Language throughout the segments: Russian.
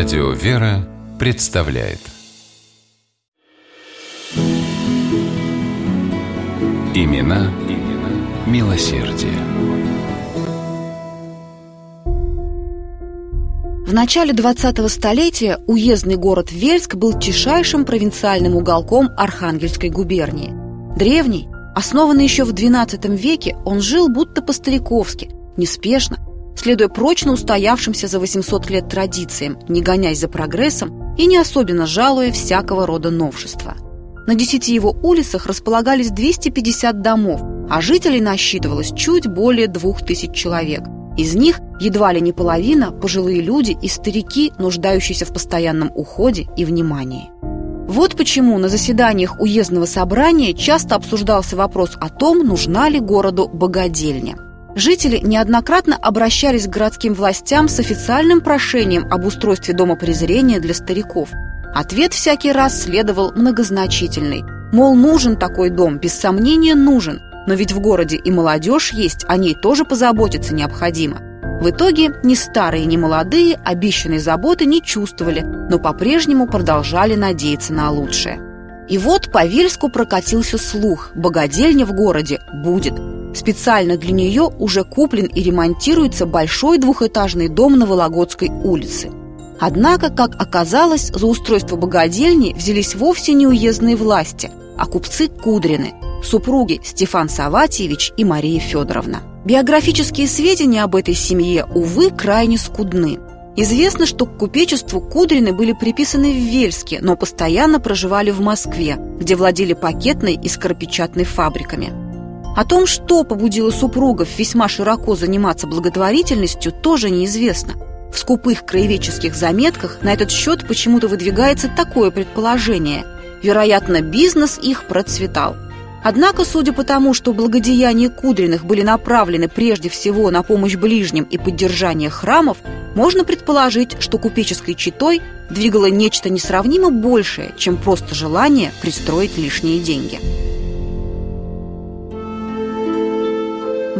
Радио «Вера» представляет Имена, имена милосердие. В начале 20-го столетия уездный город Вельск был тишайшим провинциальным уголком Архангельской губернии. Древний, основанный еще в XII веке, он жил будто по-стариковски, неспешно, следуя прочно устоявшимся за 800 лет традициям, не гонясь за прогрессом и не особенно жалуя всякого рода новшества. На десяти его улицах располагались 250 домов, а жителей насчитывалось чуть более двух тысяч человек. Из них едва ли не половина – пожилые люди и старики, нуждающиеся в постоянном уходе и внимании. Вот почему на заседаниях уездного собрания часто обсуждался вопрос о том, нужна ли городу богадельня – Жители неоднократно обращались к городским властям с официальным прошением об устройстве дома презрения для стариков. Ответ всякий раз следовал многозначительный. Мол, нужен такой дом, без сомнения нужен, но ведь в городе и молодежь есть, о ней тоже позаботиться необходимо. В итоге ни старые, ни молодые обещанной заботы не чувствовали, но по-прежнему продолжали надеяться на лучшее. И вот по Вильску прокатился слух – богадельня в городе будет – Специально для нее уже куплен и ремонтируется большой двухэтажный дом на Вологодской улице. Однако, как оказалось, за устройство богадельни взялись вовсе не уездные власти, а купцы Кудрины, супруги Стефан Саватьевич и Мария Федоровна. Биографические сведения об этой семье, увы, крайне скудны. Известно, что к купечеству Кудрины были приписаны в Вельске, но постоянно проживали в Москве, где владели пакетной и скоропечатной фабриками. О том, что побудило супругов весьма широко заниматься благотворительностью, тоже неизвестно. В скупых краеведческих заметках на этот счет почему-то выдвигается такое предположение. Вероятно, бизнес их процветал. Однако, судя по тому, что благодеяния Кудриных были направлены прежде всего на помощь ближним и поддержание храмов, можно предположить, что купеческой читой двигало нечто несравнимо большее, чем просто желание пристроить лишние деньги.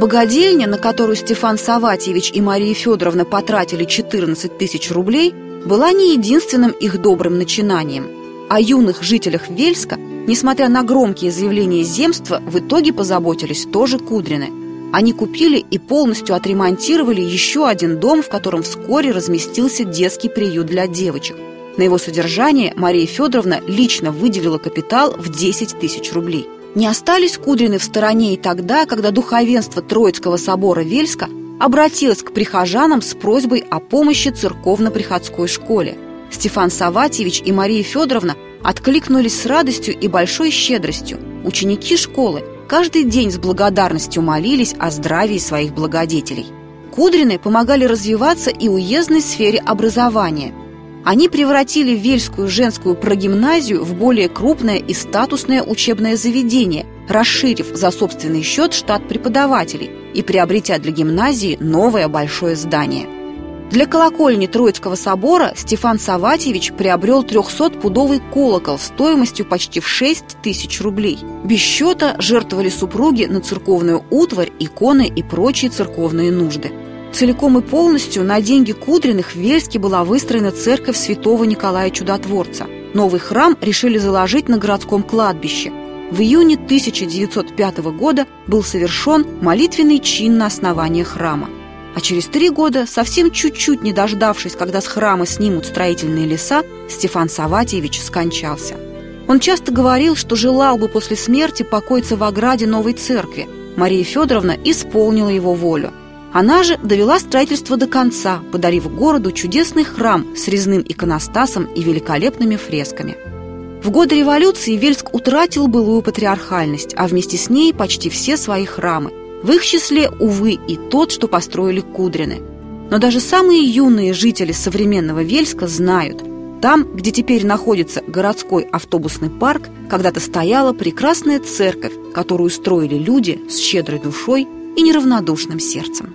Богадельня, на которую Стефан Саватьевич и Мария Федоровна потратили 14 тысяч рублей, была не единственным их добрым начинанием. О юных жителях Вельска, несмотря на громкие заявления земства, в итоге позаботились тоже Кудрины. Они купили и полностью отремонтировали еще один дом, в котором вскоре разместился детский приют для девочек. На его содержание Мария Федоровна лично выделила капитал в 10 тысяч рублей – не остались Кудрины в стороне и тогда, когда духовенство Троицкого собора Вельска обратилось к прихожанам с просьбой о помощи церковно-приходской школе. Стефан Саватьевич и Мария Федоровна откликнулись с радостью и большой щедростью. Ученики школы каждый день с благодарностью молились о здравии своих благодетелей. Кудрины помогали развиваться и уездной сфере образования – они превратили Вельскую женскую прогимназию в более крупное и статусное учебное заведение, расширив за собственный счет штат преподавателей и приобретя для гимназии новое большое здание. Для колокольни Троицкого собора Стефан Саватьевич приобрел 300-пудовый колокол стоимостью почти в 6 тысяч рублей. Без счета жертвовали супруги на церковную утварь, иконы и прочие церковные нужды. Целиком и полностью на деньги Кудриных в Вельске была выстроена церковь святого Николая Чудотворца. Новый храм решили заложить на городском кладбище. В июне 1905 года был совершен молитвенный чин на основании храма. А через три года, совсем чуть-чуть не дождавшись, когда с храма снимут строительные леса, Стефан Саватьевич скончался. Он часто говорил, что желал бы после смерти покоиться в ограде новой церкви. Мария Федоровна исполнила его волю. Она же довела строительство до конца, подарив городу чудесный храм с резным иконостасом и великолепными фресками. В годы революции Вельск утратил былую патриархальность, а вместе с ней почти все свои храмы. В их числе, увы, и тот, что построили Кудрины. Но даже самые юные жители современного Вельска знают, там, где теперь находится городской автобусный парк, когда-то стояла прекрасная церковь, которую строили люди с щедрой душой и неравнодушным сердцем.